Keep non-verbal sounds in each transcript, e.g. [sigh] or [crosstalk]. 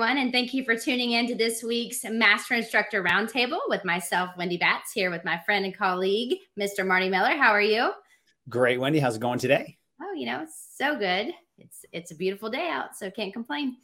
Everyone, and thank you for tuning in to this week's Master Instructor Roundtable with myself, Wendy Batts, here with my friend and colleague, Mr. Marty Miller. How are you? Great, Wendy. How's it going today? Oh, you know, so good. It's it's a beautiful day out, so can't complain.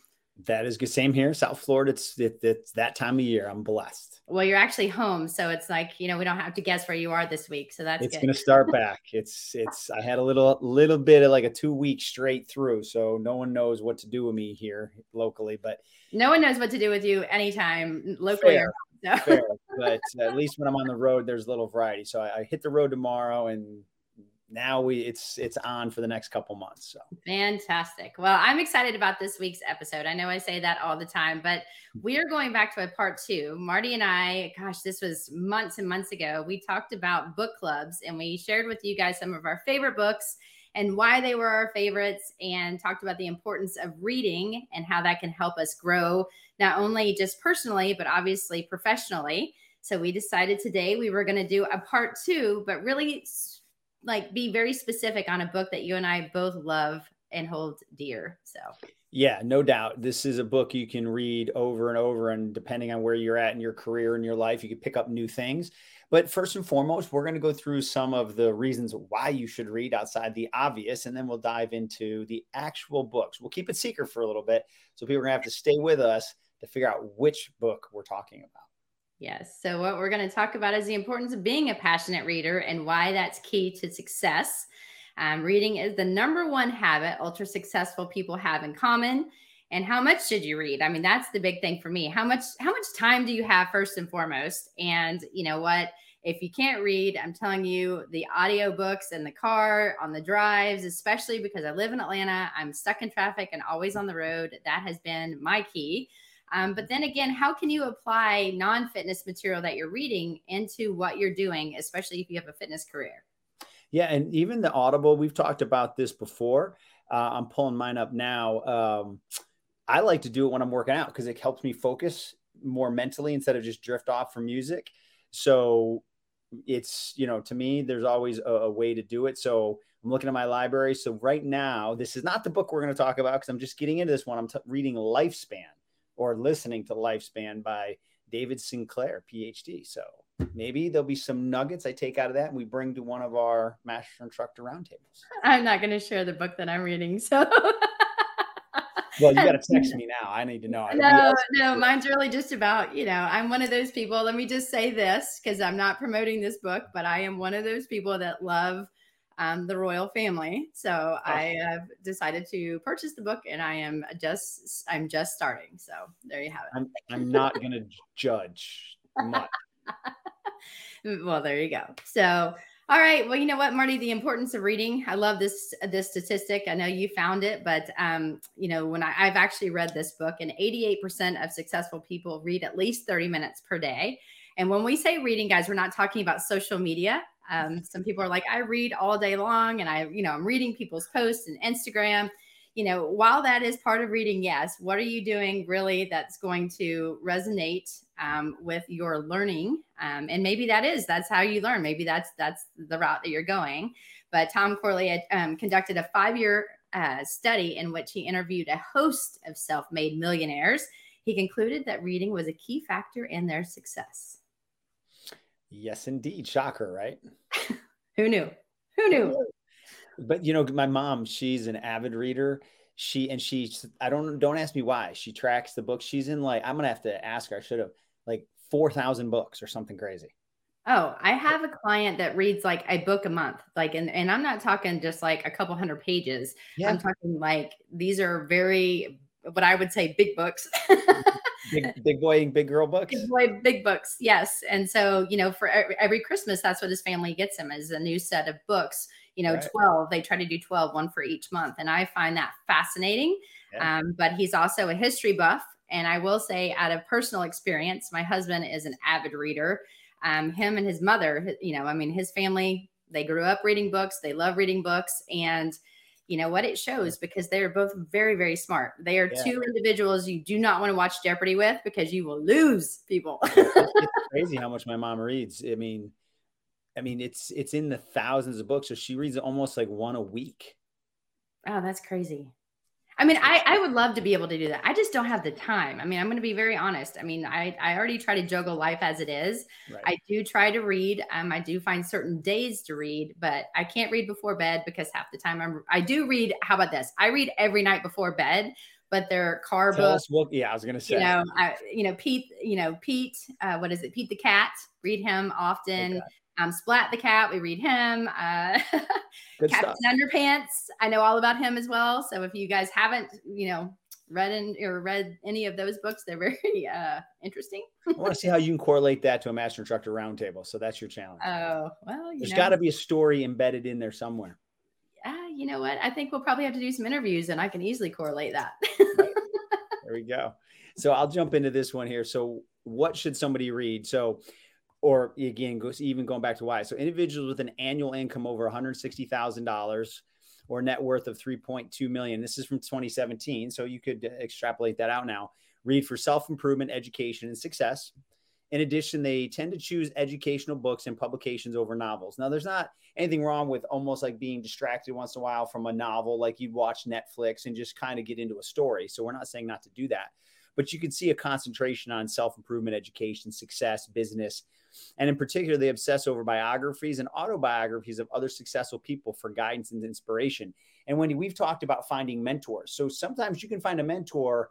That is good. Same here, South Florida. It's it, it's that time of year. I'm blessed. Well, you're actually home, so it's like you know we don't have to guess where you are this week, so that's it's gonna start back. [laughs] It's it's. I had a little little bit of like a two week straight through, so no one knows what to do with me here locally. But no one knows what to do with you anytime locally. Fair, or, so. [laughs] But at least when I'm on the road, there's a little variety. So I, I hit the road tomorrow and now we it's it's on for the next couple months so fantastic well i'm excited about this week's episode i know i say that all the time but we are going back to a part two marty and i gosh this was months and months ago we talked about book clubs and we shared with you guys some of our favorite books and why they were our favorites and talked about the importance of reading and how that can help us grow not only just personally but obviously professionally so we decided today we were going to do a part two but really like be very specific on a book that you and I both love and hold dear. So, yeah, no doubt. This is a book you can read over and over. And depending on where you're at in your career and your life, you can pick up new things. But first and foremost, we're going to go through some of the reasons why you should read outside the obvious. And then we'll dive into the actual books. We'll keep it secret for a little bit. So people are going to have to stay with us to figure out which book we're talking about. Yes. So, what we're going to talk about is the importance of being a passionate reader and why that's key to success. Um, reading is the number one habit ultra successful people have in common. And how much should you read? I mean, that's the big thing for me. How much how much time do you have first and foremost? And you know what? If you can't read, I'm telling you, the audiobooks in the car, on the drives, especially because I live in Atlanta, I'm stuck in traffic and always on the road. That has been my key. Um, but then again, how can you apply non fitness material that you're reading into what you're doing, especially if you have a fitness career? Yeah. And even the Audible, we've talked about this before. Uh, I'm pulling mine up now. Um, I like to do it when I'm working out because it helps me focus more mentally instead of just drift off from music. So it's, you know, to me, there's always a, a way to do it. So I'm looking at my library. So right now, this is not the book we're going to talk about because I'm just getting into this one. I'm t- reading Lifespan or listening to Lifespan by David Sinclair, PhD. So maybe there'll be some nuggets I take out of that and we bring to one of our master instructor roundtables. I'm not going to share the book that I'm reading. So. [laughs] well, you got to [laughs] text me now. I need to know. No, no, mine's really just about, you know, I'm one of those people. Let me just say this because I'm not promoting this book, but I am one of those people that love um, the royal family. So oh. I have decided to purchase the book, and I am just I'm just starting. So there you have it. I'm, I'm not going to judge much. [laughs] well, there you go. So. All right. Well, you know what, Marty, the importance of reading. I love this this statistic. I know you found it, but um, you know, when I, I've actually read this book, and 88% of successful people read at least 30 minutes per day. And when we say reading, guys, we're not talking about social media. Um, some people are like, I read all day long and I, you know, I'm reading people's posts and Instagram. You know, while that is part of reading, yes, what are you doing really that's going to resonate um, with your learning? Um, and maybe that is, that's how you learn. Maybe that's, that's the route that you're going. But Tom Corley had um, conducted a five year uh, study in which he interviewed a host of self made millionaires. He concluded that reading was a key factor in their success. Yes, indeed. Shocker, right? [laughs] Who knew? Who knew? But you know, my mom, she's an avid reader. She and she, I don't don't ask me why. She tracks the books. She's in like I'm gonna have to ask her. I should have like four thousand books or something crazy. Oh, I have a client that reads like a book a month. Like, and, and I'm not talking just like a couple hundred pages. Yeah. I'm talking like these are very, what I would say, big books. [laughs] big, big boy, and big girl books. Big boy, big books. Yes. And so, you know, for every Christmas, that's what his family gets him is a new set of books. You know, right. 12, they try to do 12, one for each month. And I find that fascinating. Yeah. Um, but he's also a history buff. And I will say, out of personal experience, my husband is an avid reader. Um, him and his mother, you know, I mean, his family, they grew up reading books, they love reading books. And you know what it shows because they are both very very smart they are yeah. two individuals you do not want to watch jeopardy with because you will lose people it's [laughs] crazy how much my mom reads i mean i mean it's it's in the thousands of books so she reads almost like one a week oh that's crazy I mean, I, I would love to be able to do that. I just don't have the time. I mean, I'm going to be very honest. I mean, I, I already try to juggle life as it is. Right. I do try to read. Um, I do find certain days to read, but I can't read before bed because half the time I'm, I do read. How about this? I read every night before bed, but they're car Tell books. What, yeah, I was going to say, you know, I, you know, Pete, you know, Pete, uh, what is it? Pete the cat, read him often. Okay. Um, Splat the cat, we read him. Uh, [laughs] Captain stuff. Underpants, I know all about him as well. So if you guys haven't, you know, read in, or read any of those books, they're [laughs] very uh, interesting. I want to see how you can correlate that to a master instructor roundtable. So that's your challenge. Oh well, there's got to be a story embedded in there somewhere. Yeah, you know what? I think we'll probably have to do some interviews, and I can easily correlate that. [laughs] there we go. So I'll jump into this one here. So what should somebody read? So or again, goes even going back to why. So individuals with an annual income over $160,000 or net worth of 3.2 million. This is from 2017, so you could extrapolate that out now. Read for self-improvement, education, and success. In addition, they tend to choose educational books and publications over novels. Now, there's not anything wrong with almost like being distracted once in a while from a novel, like you'd watch Netflix and just kind of get into a story. So, we're not saying not to do that, but you can see a concentration on self improvement, education, success, business, and in particular, they obsess over biographies and autobiographies of other successful people for guidance and inspiration. And Wendy, we've talked about finding mentors. So sometimes you can find a mentor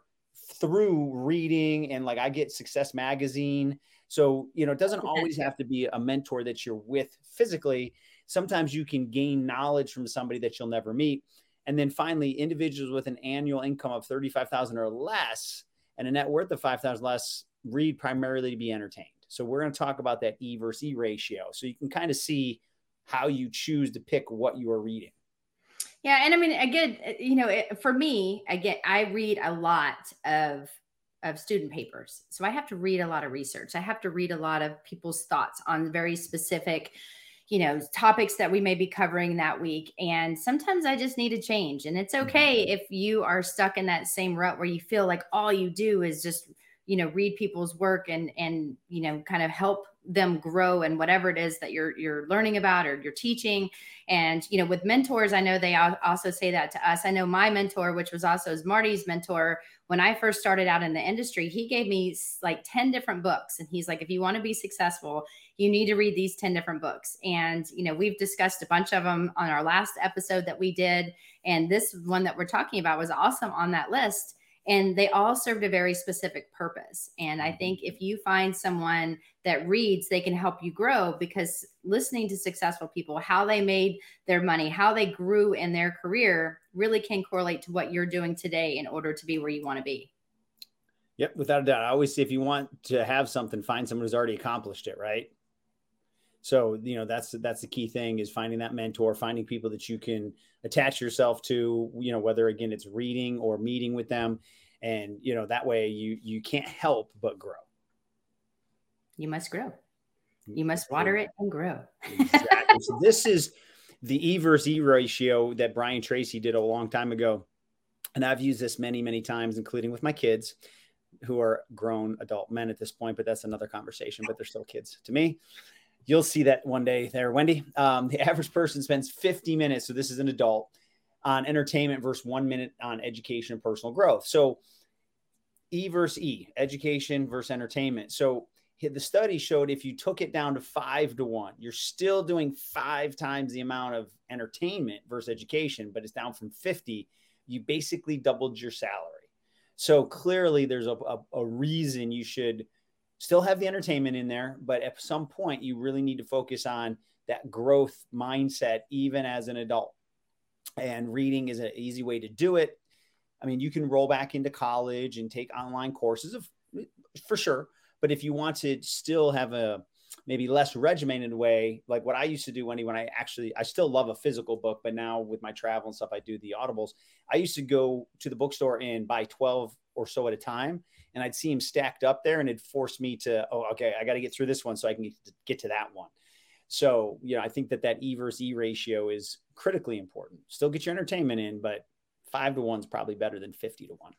through reading and like I get Success Magazine. So, you know, it doesn't always have to be a mentor that you're with physically. Sometimes you can gain knowledge from somebody that you'll never meet. And then finally, individuals with an annual income of 35,000 or less and a net worth of 5,000 less read primarily to be entertained. So we're going to talk about that E versus E ratio. So you can kind of see how you choose to pick what you are reading. Yeah, and I mean, again, you know, it, for me, again, I read a lot of of student papers, so I have to read a lot of research. I have to read a lot of people's thoughts on very specific, you know, topics that we may be covering that week. And sometimes I just need a change, and it's mm-hmm. okay if you are stuck in that same rut where you feel like all you do is just you know read people's work and and you know kind of help them grow and whatever it is that you're you're learning about or you're teaching. And you know with mentors i know they also say that to us. I know my mentor which was also marty's mentor when i first started out in the industry he gave me like 10 different books. And he's like if you want to be successful you need to read these 10 different books. And you know we've discussed a bunch of them on our last episode that we did. And this one that we're talking about was awesome on that list and they all served a very specific purpose. And I think mm-hmm. if you find someone that reads, they can help you grow because listening to successful people, how they made their money, how they grew in their career really can correlate to what you're doing today in order to be where you want to be. Yep, without a doubt. I always say if you want to have something, find someone who's already accomplished it, right? So, you know, that's that's the key thing is finding that mentor, finding people that you can attach yourself to, you know, whether again it's reading or meeting with them. And, you know, that way you you can't help but grow. You must grow. You must water it and grow. exactly. So this [laughs] is the E versus E ratio that Brian Tracy did a long time ago. And I've used this many, many times, including with my kids who are grown adult men at this point, but that's another conversation, but they're still kids to me you'll see that one day there, Wendy. Um, the [laughs] average person spends 50 minutes, so this is an adult, on entertainment versus one minute on education and personal growth. So E versus E, education versus entertainment. So the study showed if you took it down to five to one, you're still doing five times the amount of entertainment versus education, but it's down from 50. You basically doubled your salary. So clearly, there's a, a, a reason you should still have the entertainment in there, but at some point you really need to focus on that growth mindset, even as an adult. And reading is an easy way to do it. I mean, you can roll back into college and take online courses of, for sure. But if you want to still have a maybe less regimented way, like what I used to do, when I actually, I still love a physical book, but now with my travel and stuff, I do the audibles. I used to go to the bookstore and buy 12 or so at a time and I'd see him stacked up there and it forced me to, oh, okay, I got to get through this one so I can get to that one. So, you know, I think that that E versus E ratio is critically important. Still get your entertainment in, but five to one is probably better than 50 to one.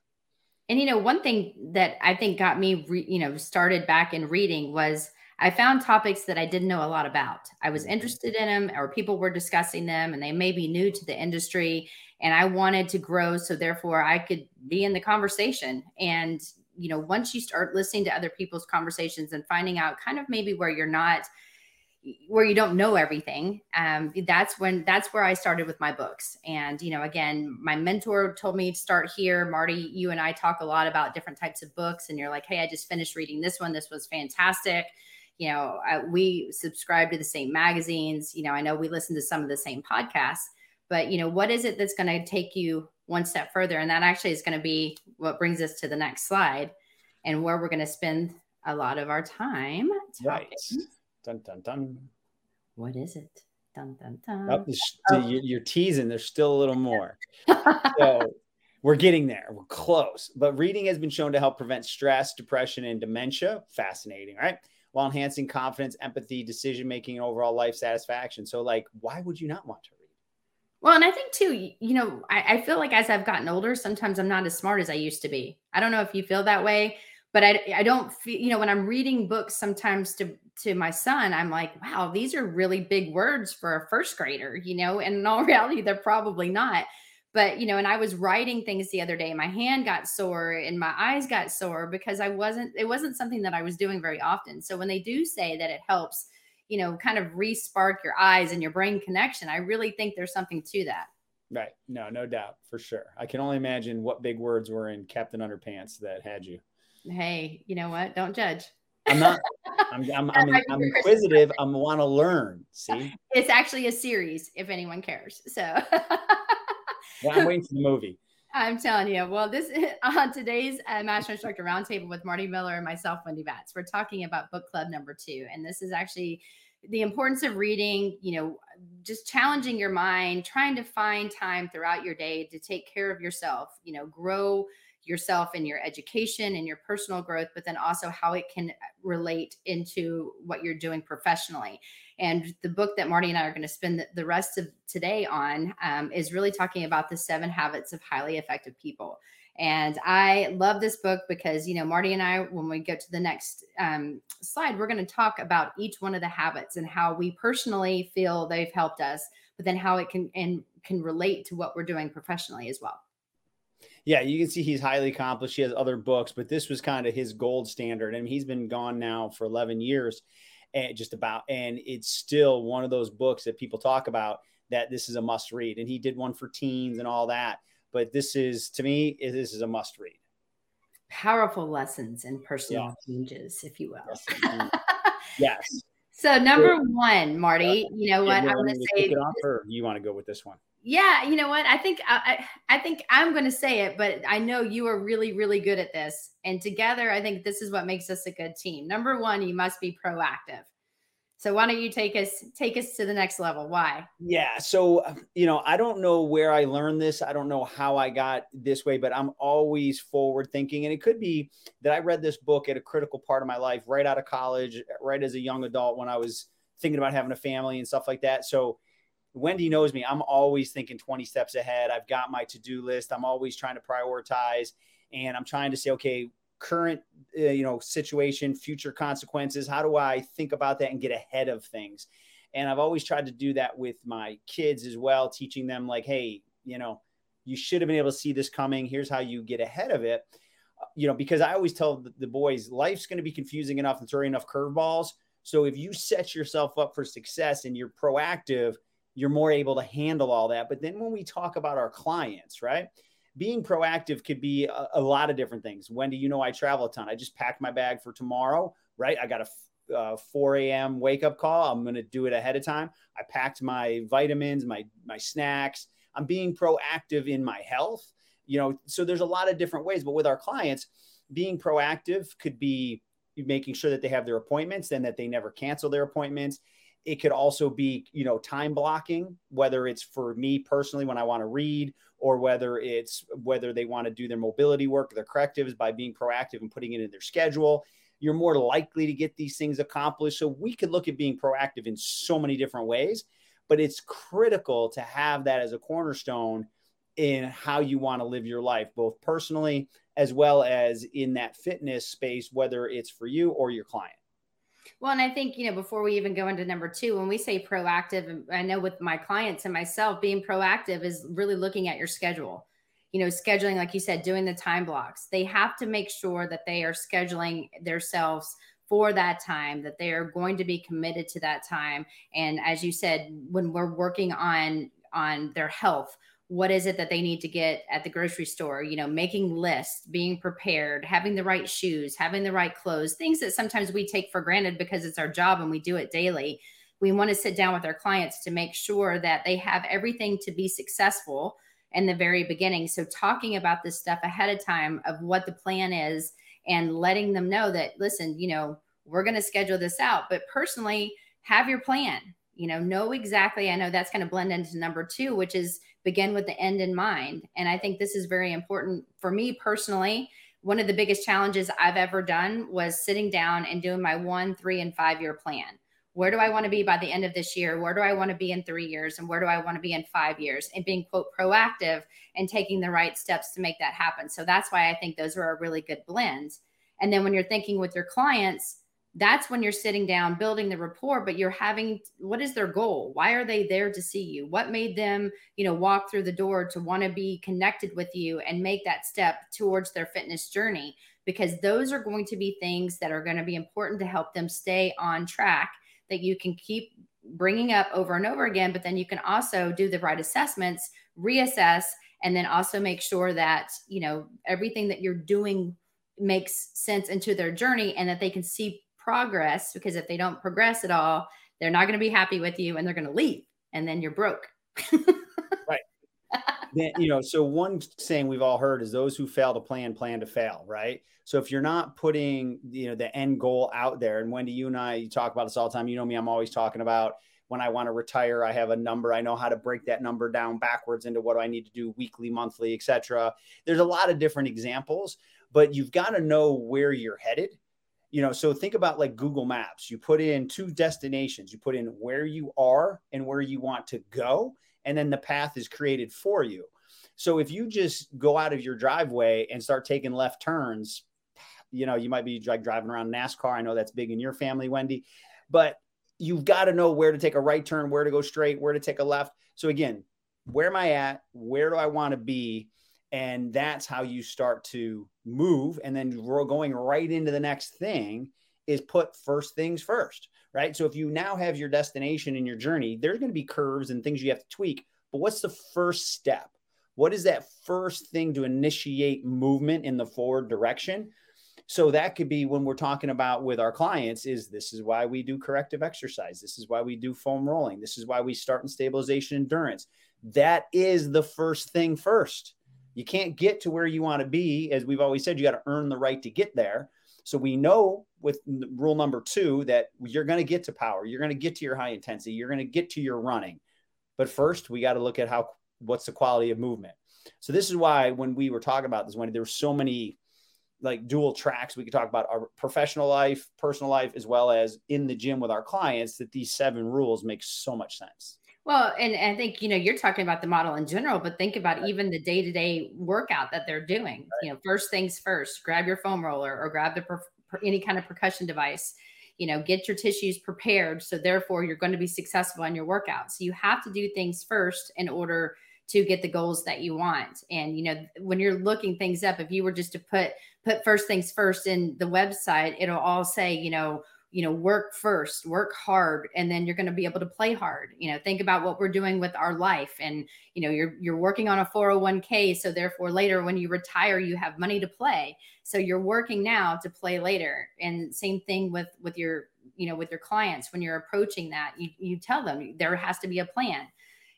And, you know, one thing that I think got me, re, you know, started back in reading was I found topics that I didn't know a lot about. I was Mhm. interested in them, or people were discussing them, and they may be new to the industry. And I wanted to grow, so therefore I could be in the conversation. And you know, once you start listening to other people's conversations and finding out kind of maybe where you're not where you don't know everything um, that's when that's where i started with my books. And you know again my mentor told me to start here. Marty you and i talk a lot about different types of books and you're like hey i just finished reading this one. This was fantastic. You know I, we subscribe to the same magazines. You know i know we listen to some of the same podcasts but you know what is it that's going to take you one step further and that actually is going to be what brings us to the next slide and where we're going to spend a lot of our time right Dun dun dun. What is it? Dun dun dun. [laughs] Oh, oh. You're, teasing. There's still a little more. [laughs] so we're getting there. We're close. But reading has been shown to help prevent stress, depression, and dementia. Fascinating, right? While enhancing confidence, empathy, decision making, and overall life satisfaction. So, like, why would you not want to? Well, and I think too, you know, I, I feel like as I've gotten older, sometimes I'm not as smart as I used to be. I don't know if you feel that way, but I, I don't feel, you know, when I'm reading books sometimes to, to my son, I'm like, wow, these are really big words for a first grader, you know, and in all [laughs] reality, they're probably not. But, you know, and I was writing things the other day, my hand got sore and my eyes got sore because I wasn't, it wasn't something that I was doing very often. So when they do say that it helps, you know, kind of re-spark your eyes and your brain connection, I really think there's something to that. Right. No, no doubt for sure. I can only imagine what big words were in Captain Underpants that had you hey, you know what? Don't judge. I'm not. [laughs] I'm, I'm, I'm, I'm inquisitive. I want to learn. See, it's actually a series. If anyone cares, so. well, I'm waiting for the [laughs] movie. I'm telling you. Well, this [laughs] on today's uh, Master Instructor Roundtable with Marty Miller and myself, Wendy Batts. We're talking about book club number two, and this is actually the importance of reading. You know, just challenging your mind, trying to find time throughout your day to take care of yourself. You know, grow yourself and your education and your personal growth, but then also how it can relate into what you're doing professionally. And the book that Marty and I are going to spend the rest of today on um, is really talking about the seven habits of highly effective people. And I love this book because, you know, Marty and I, when we go to the next um, slide, we're going to talk about each one of the habits and how we personally feel they've helped us, but then how it can and can relate to what we're doing professionally as well yeah, you can see he's highly accomplished. He has other books, but this was kind of his gold standard. and he's been gone now for 11 years and just about, and it's still one of those books that people talk about that this is a must read. And he did one for teens and all that. But this is, to me, this is a must read. Powerful lessons and personal yeah. changes, if you will. Yes. [laughs] yes. So number one, Marty, you know what? I want to say. It off, or you want to go with this one? Yeah, you know what? I think uh, I, I think I'm going to say it, but I know you are really, really good at this. And together, I think this is what makes us a good team. Number one, you must be proactive. So why don't you take us take us to the next level? Why? Yeah. So um, you know, I don't know where I learned this. I don't know how I got this way, but I'm always forward thinking, and it could be that I read this book at a critical part of my life, right out of college, right as a young adult when I was thinking about having a family and stuff like that. So Wendy knows me. I'm always thinking 20 steps ahead. I've got my to do list. I'm always trying to prioritize and I'm trying to say, okay, current uh, you know situation future consequences how do i think about that and get ahead of things and i've always tried to do that with my kids as well teaching them like hey you know you should have been able to see this coming here's how you get ahead of it you know because i always tell the boys life's going to be confusing enough and throwing enough curveballs so if you set yourself up for success and you're proactive you're more able to handle all that. But then when we talk about our clients, right? Being proactive could be a, a lot of different things. Wendy, you know, I travel a ton. I just packed my bag for tomorrow, right? I got a uh, 4 a.m. wake up call. I'm going to do it ahead of time. I packed my vitamins, my my snacks. I'm being proactive in my health. You know, so there's a lot of different ways. But with our clients, being proactive could be making sure that they have their appointments and that they never cancel their appointments it could also be you know time blocking whether it's for me personally when i want to read or whether it's whether they want to do their mobility work their correctives by being proactive and putting it in their schedule. You're more likely to get these things accomplished. So we could look at being proactive in so many different ways but it's critical to have that as a cornerstone in how you want to live your life both personally as well as in that fitness space whether it's for you or your client Well, and I think, you know, before we even go into number two, when we say proactive, I know with my clients and myself, being proactive is really looking at your schedule. You know, scheduling, like you said, doing the time blocks. They have to make sure that they are scheduling themselves for that time, that they are going to be committed to that time. And as you said, when we're working on on their health, what is it that they need to get at the grocery store you know making lists being prepared having the right shoes having the right clothes things that sometimes we take for granted because it's our job and we do it daily. We want to sit down with our clients to make sure that they have everything to be successful in the very beginning. So talking about this stuff ahead of time of what the plan is and letting them know that listen you know we're going to schedule this out but personally have your plan you know know exactly i know that's going to blend into number two which is begin with the end in mind. And i think this is very important for me personally. One of the biggest challenges i've ever done was sitting down and doing my one three and five year plan. Where do i want to be by the end of this year? Where do i want to be in three years? And where do i want to be in five years? And being quote proactive and taking the right steps to make that happen. So that's why i think those are a really good blend and then when you're thinking with your clients that's when you're sitting down building the rapport but you're having what is their goal? Why are they there to see you? What made them you know walk through the door to want to be connected with you and make that step towards their fitness journey? Because those are going to be things that are going to be important to help them stay on track that you can keep bringing up over and over again but then you can also do the right assessments reassess and then also make sure that you know everything that you're doing makes sense into their journey and that they can see progress because if they don't progress at all, they're not going to be happy with you and they're going to leave and then you're broke. [laughs] right. Then, you know, so one saying we've all heard is those who fail to plan, plan to fail, right? So if you're not putting, you know, the end goal out there, and Wendy, you and I, you talk about this all the time. You know me, I'm always talking about when I want to retire, I have a number. I know how to break that number down backwards into what do I need to do weekly, monthly, etc. There's a lot of different examples, but you've got to know where you're headed you know so think about like google maps. You put in two destinations. You put in where you are and where you want to go and then the path is created for you. So if you just go out of your driveway and start taking left turns you know you might be like driving around nascar. I know that's big in your family wendy but you've got to know where to take a right turn where to go straight where to take a left. So again where am i at? Where do i want to be and that's how you start to move. And then going right into the next thing is put first things first right? So if you now have your destination in your journey there's going to be curves and things you have to tweak but what's the first step? What is that first thing to initiate movement in the forward direction? So that could be when we're talking about with our clients is this is why we do corrective exercise. This is why we do foam rolling. This is why we start in stabilization endurance. That is the first thing first you can't get to where you want to be. As we've always said, you got to earn the right to get there. So we know with rule number two that you're going to get to power, you're going to get to your high intensity, you're going to get to your running. But first, we got to look at how what's the quality of movement. So this is why when we were talking about this, when there were so many like dual tracks, we could talk about our professional life, personal life, as well as in the gym with our clients. That these seven rules make so much sense. Well, and, and, I think, you know, you're talking about the model in general, but think about right. even the day to day workout that they're doing. Right. You know, first things first, grab your foam roller or grab the per, per, any kind of percussion device. You know, get your tissues prepared. So, therefore, you're going to be successful in your workout. So, you have to do things first in order to get the goals that you want. And, you know, when you're looking things up, if you were just to put, put first things first in the website, it'll all say, you know, you know work first work hard and then you're going to be able to play hard. You know think about what we're doing with our life and you know you're you're working on a 401k so therefore later when you retire you have money to play. So you're working now to play later. And same thing with with your you know with your clients. When you're approaching that you, you tell them there has to be a plan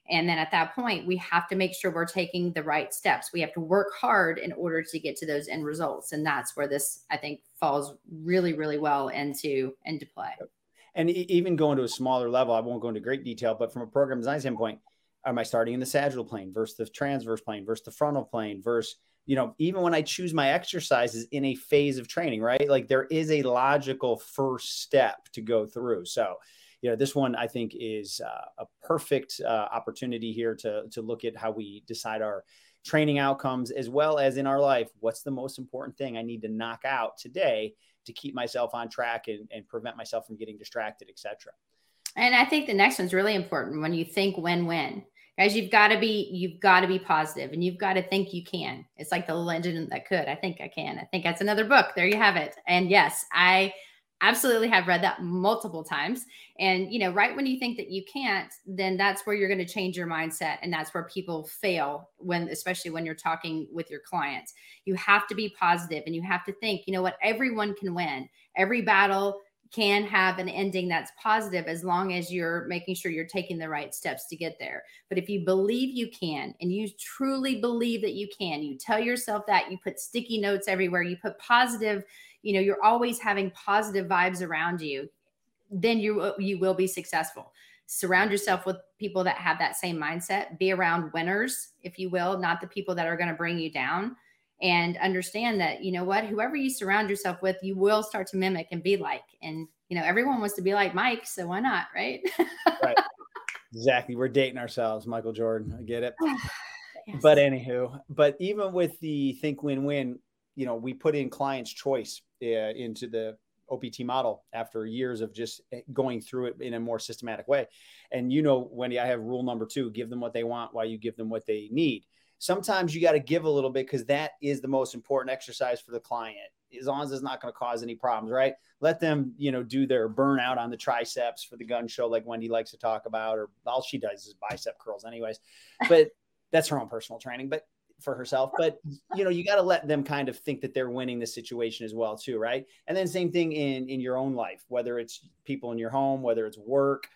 and then at that point, we have to make sure we're taking the right steps. We have to work hard in order to get to those end results. And that's where this, I think, falls really, really well into into play. And even going to a smaller level, I won't go into great detail, but from a program design standpoint, am I starting in the sagittal plane versus the transverse plane versus the frontal plane versus you know even when i choose my exercises in a phase of training right like there is a logical first step to go through so you know, this one I think is uh, a perfect uh, opportunity here to to look at how we decide our training outcomes as well as in our life what's the most important thing i need to knock out today to keep myself on track and, and prevent myself from getting distracted etc and i think the next one's really important when you think win-win guys you've got to be you've got to be positive and you've got to think you can. It's like the legend that could i think i can. I think that's another book. There you have it. And yes i absolutely have read that multiple times. And you know right when you think that you can't then that's where you're going to change your mindset and that's where people fail when especially when you're talking with your clients. You have to be positive and you have to think you know what everyone can win. Every battle can have an ending that's positive as long as you're making sure you're taking the right steps to get there. But if you believe you can and you truly believe that you can, you tell yourself that, you put sticky notes everywhere, you put positive you know you're always having positive vibes around you then you uh, you will be successful. Surround yourself with people that have that same mindset. Be around winners if you will not the people that are going to bring you down. And understand that you know what whoever you surround yourself with you will start to mimic and be like. And you know everyone wants to be like mike so why not right? Right. [laughs] Exactly. We're dating ourselves michael jordan. I get it. [sighs] Yes. but anywho but even with the think win-win you know we put in client's choice uh, into the OPT model after years of just eh, going through it in a more systematic way. And you know, Wendy, I have rule number two give them what they want while you give them what they need. Sometimes you got to give a little bit because that is the most important exercise for the client, as long as it's not going to cause any problems, right? Let them, you know, do their burnout on the triceps for the gun show, like Wendy likes to talk about, or all she does is bicep curls, anyways. But that's her own personal training. But for herself but you know you got to let them kind of think that they're winning the situation as well too right? And then same thing in in your own life whether it's people in your home whether it's work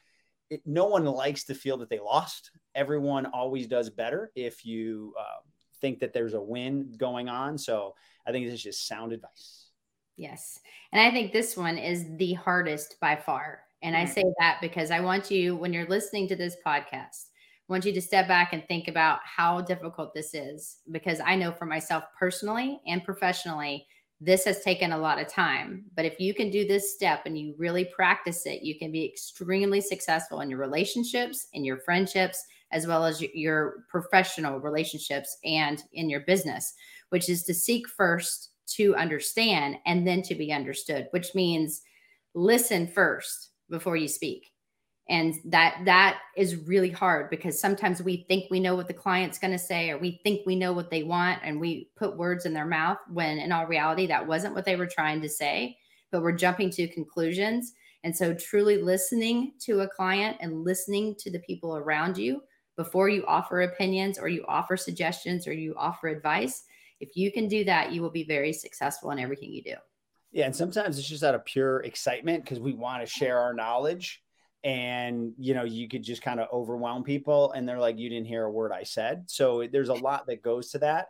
it, no one likes to feel that they lost. Everyone always does better if you uh, think that there's a win going on. So i think this is just sound advice. Yes. And i think this one is the hardest by far. And i mm. say that because i want you when you're listening to this podcast I want you to step back and think about how difficult this is because I know for myself personally and professionally, this has taken a lot of time. But if you can do this step and you really practice it, you can be extremely successful in your relationships, in your friendships, as well as your professional relationships and in your business, which is to seek first to understand and then to be understood, which means listen first before you speak and that that is really hard because sometimes we think we know what the client's going to say or we think we know what they want and we put words in their mouth when in all reality that wasn't what they were trying to say but we're jumping to conclusions. And so truly listening to a client and listening to the people around you before you offer opinions or you offer suggestions or you offer advice if you can do that you will be very successful in everything you do. Yeah and sometimes it's just out of pure excitement because we want to share our knowledge and you know you could just kind of overwhelm people and they're like you didn't hear a word i said. So there's a lot that goes to that.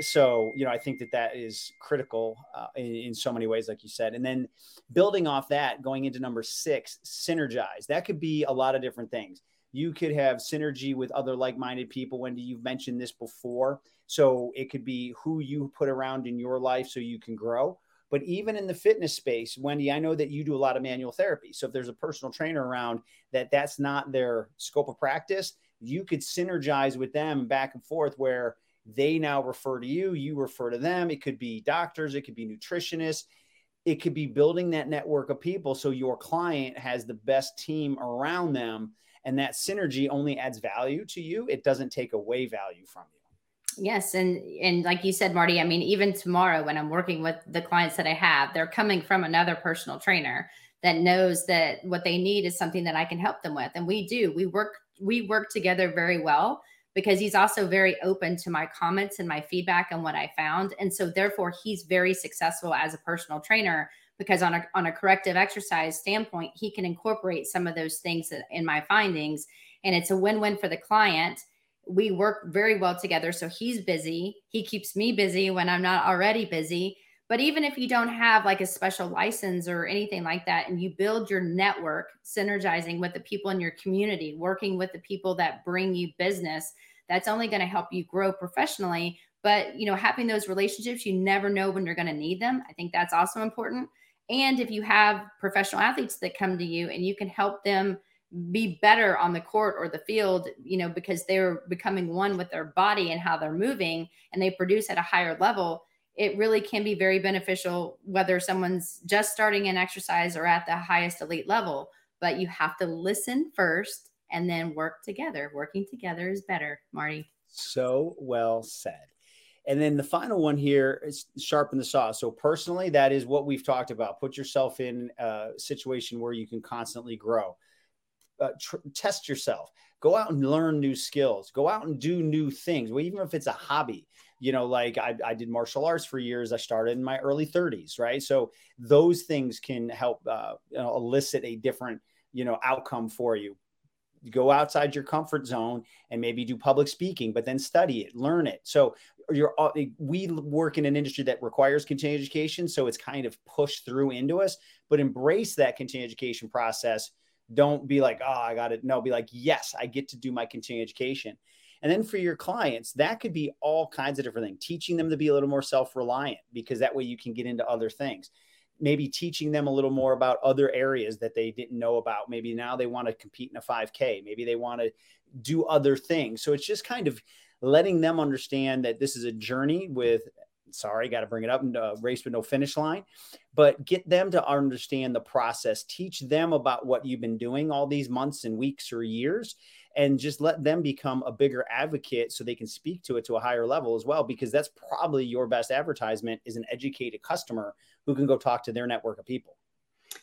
So you know i think that that is critical uh, in, in, so many ways like you said. And then building off that going into number six synergize. That could be a lot of different things. You could have synergy with other like-minded people. Wendy you've mentioned this before. So it could be who you put around in your life so you can grow but even in the fitness space, Wendy, I know that you do a lot of manual therapy. So if there's a personal trainer around that that's not their scope of practice, you could synergize with them back and forth where they now refer to you, you refer to them. It could be doctors, it could be nutritionists, it could be building that network of people so your client has the best team around them and that synergy only adds value to you. It doesn't take away value from you. Yes, and and like you said, Marty, I mean, even tomorrow when I'm working with the clients that I have, they're coming from another personal trainer that knows that what they need is something that I can help them with, and we do. We work we work together very well because he's also very open to my comments and my feedback and what I found, and so therefore he's very successful as a personal trainer because on a on a corrective exercise standpoint, he can incorporate some of those things in my findings, and it's a win win for the client we work very well together. So he's busy. He keeps me busy when I'm not already busy. But even if you don't have like a special license or anything like that, and you build your network, synergizing with the people in your community, working with the people that bring you business, that's only going to help you grow professionally. But you know, having those relationships, you never know when you're going to need them. I think that's also important. And if you have professional athletes that come to you and you can help them be better on the court or the field, you know, because they're becoming one with their body and how they're moving and they produce at a higher level, it really can be very beneficial whether someone's just starting an exercise or at the highest elite level. But you have to listen first and then work together. Working together is better, Marty. So well said. And then the final one here is sharpen the saw. So personally, that is what we've talked about. Put yourself in a situation where you can constantly grow. Uh, tr- test yourself. Go out and learn new skills. Go out and do new things. Well, even if it's a hobby, you know, like I, I did martial arts for years. I started in my early 30s, right? So those things can help uh, you know, elicit a different, you know, outcome for you go outside your comfort zone and maybe do public speaking but then study it learn it so you're uh, we work in an industry that requires continuing education so it's kind of pushed through into us but embrace that continuing education process don't be like oh i got it no be like yes i get to do my continuing education. And then for your clients that could be all kinds of different things teaching them to be a little more self-reliant because that way you can get into other things. Maybe teaching them a little more about other areas that they didn't know about. Maybe now they want to compete in a 5k maybe they want to do other things. So it's just kind of letting them understand that this is a journey with sorry, got to bring it up, uh, race with no finish line, but get them to understand the process, teach them about what you've been doing all these months and weeks or years, and just let them become a bigger advocate so they can speak to it to a higher level as well, because that's probably your best advertisement is an educated customer who can go talk to their network of people.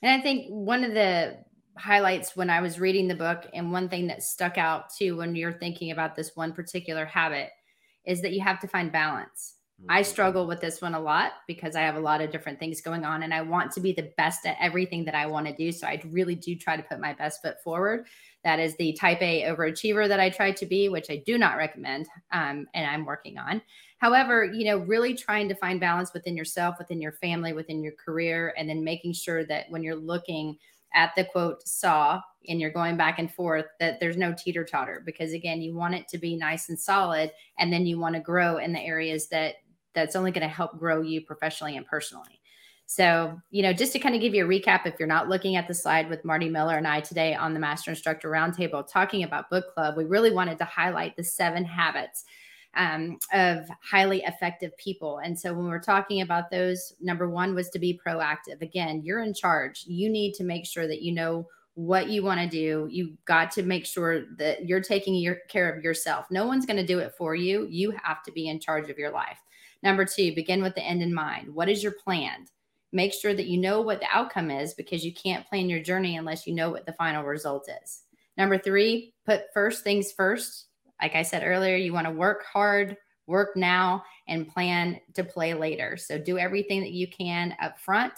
And I think one of the highlights when I was reading the book, and one thing that stuck out too when you're thinking about this one particular habit is that you have to find balance. Mm-hmm. I struggle with this one a lot because I have a lot of different things going on and I want to be the best at everything that I want to do. So I really do try to put my best foot forward. That is the type A overachiever that I try to be, which I do not recommend um, and I'm working on. However, you know, really trying to find balance within yourself, within your family, within your career, and then making sure that when you're looking at the quote saw and you're going back and forth that there's no teeter totter because again you want it to be nice and solid and then you want to grow in the areas that that's only going to help grow you professionally and personally so you know just to kind of give you a recap if you're not looking at the slide with marty miller and i today on the master instructor roundtable talking about book club we really wanted to highlight the seven habits um, of highly effective people. And so when we're talking about those, number one was to be proactive. Again, you're in charge. You need to make sure that you know what you want to do. You got to make sure that you're taking your, care of yourself. No one's going to do it for you. You have to be in charge of your life. Number two, begin with the end in mind. What is your plan? Make sure that you know what the outcome is because you can't plan your journey unless you know what the final result is. Number three, put first things first like I said earlier, you want to work hard, work now, and plan to play later. So do everything that you can up front.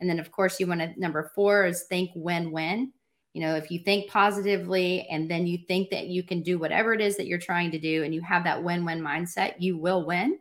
And then, of course, you want to, number four is think win win. You know, if you think positively and then you think that you can do whatever it is that you're trying to do and you have that win win mindset, you will win.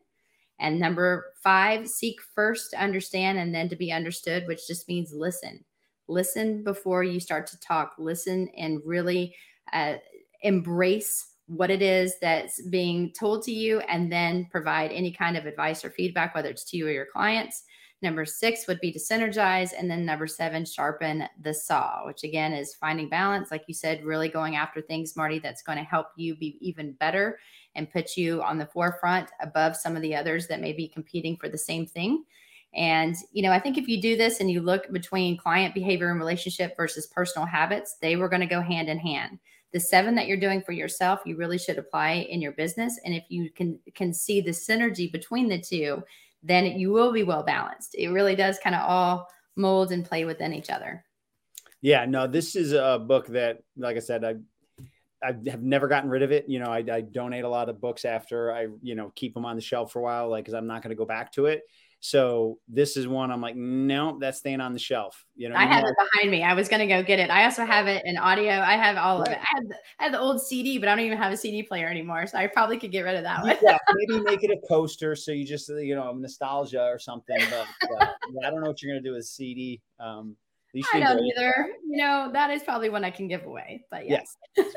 And number five, seek first to understand and then to be understood, which just means listen. Listen before you start to talk. Listen and really uh, embrace what it is that's being told to you and then provide any kind of advice or feedback, whether it's to you or your clients. Number six would be to synergize. And then number seven, sharpen the saw, which again is finding balance. Like you said, really going after things, Marty, that's going to help you be even better and put you on the forefront above some of the others that may be competing for the same thing. And, you know, I think if you do this and you look between client behavior and relationship versus personal habits, they were going to go hand in hand. The seven that you're doing for yourself you really should apply in your business. And if you can can see the synergy between the two then you will be well balanced. It really does kind of all mold and play within each other. Yeah no this is a book that like i said i I have never gotten rid of it. You know, I, I donate a lot of books after I, you know, keep them on the shelf for a while, like, cause I'm not going to go back to it. So this is one I'm like, no, that's staying on the shelf. You know, I have it behind me. I was gonna go get it. I also have it in audio. I have all right. of it. I have, the, I have the old CD, but I don't even have a CD player anymore. So I probably could get rid of that one. yeah, [laughs] maybe make it a coaster so you just you know nostalgia or something. But uh, I don't know what you're gonna do with CD. Um, I don't either. You know, that is probably one I can give away. But yes. right.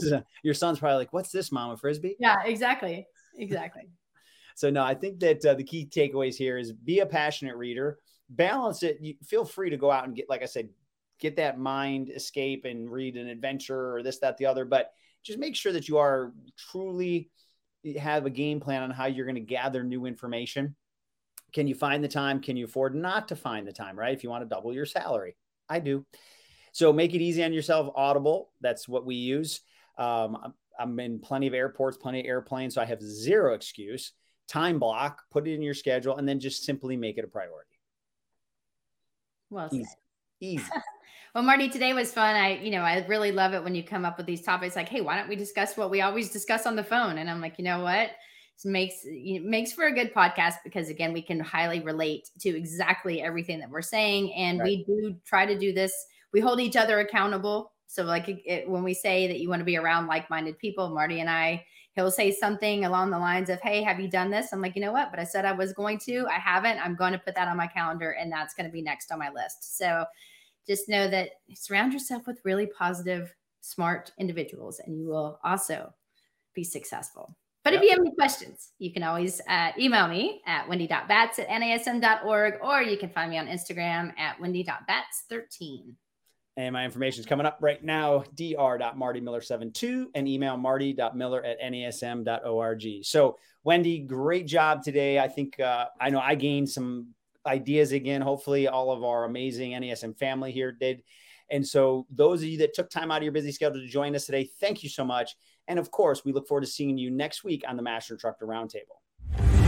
[laughs] Your son's probably like, "What's this, Mama Frisbee?" Yeah, exactly, exactly. [laughs] So no, I think that uh, the key takeaways here is be a passionate reader, balance it. You feel free to go out and get, like I said, get that mind escape and read an adventure or this, that, the other. But just make sure that you are truly have a game plan on how you're going to gather new information. Can you find the time? Can you afford not to find the time, right? If you want to double your salary, I do. So make it easy on yourself. Audible, that's what we use. Um, I'm in plenty of airports, plenty of airplanes, so I have zero excuse. Time block, put it in your schedule, and then just simply make it a priority. Well said. Easy. Easy. [laughs] well, Marty, today was fun. I, you know, I really love it when you come up with these topics like, hey, why don't we discuss what we always discuss on the phone? And I'm like, you know what? It makes makes for a good podcast because again, we can highly relate to exactly everything that we're saying, and right. we do try to do this. We hold each other accountable. So, like it, when we say that you want to be around like-minded people, Marty and I, he'll say something along the lines of, "Hey, have you done this?" I'm like, you know what? But I said I was going to. I haven't. I'm going to put that on my calendar, and that's going to be next on my list. So, just know that surround yourself with really positive, smart individuals, and you will also be successful. But if you have any questions, you can always uh, email me at wendy.batts at nasm.org, or you can find me on Instagram at wendy.batts13. And my information is coming up right now, dr.martymiller72 and email marty.miller at nasm.org. So, Wendy, great job today. I think uh, I know I gained some ideas again. Hopefully, all of our amazing NASM family here did. And so, those of you that took time out of your busy schedule to join us today, thank you so much. And of course, we look forward to seeing you next week on the Master Instructor Roundtable.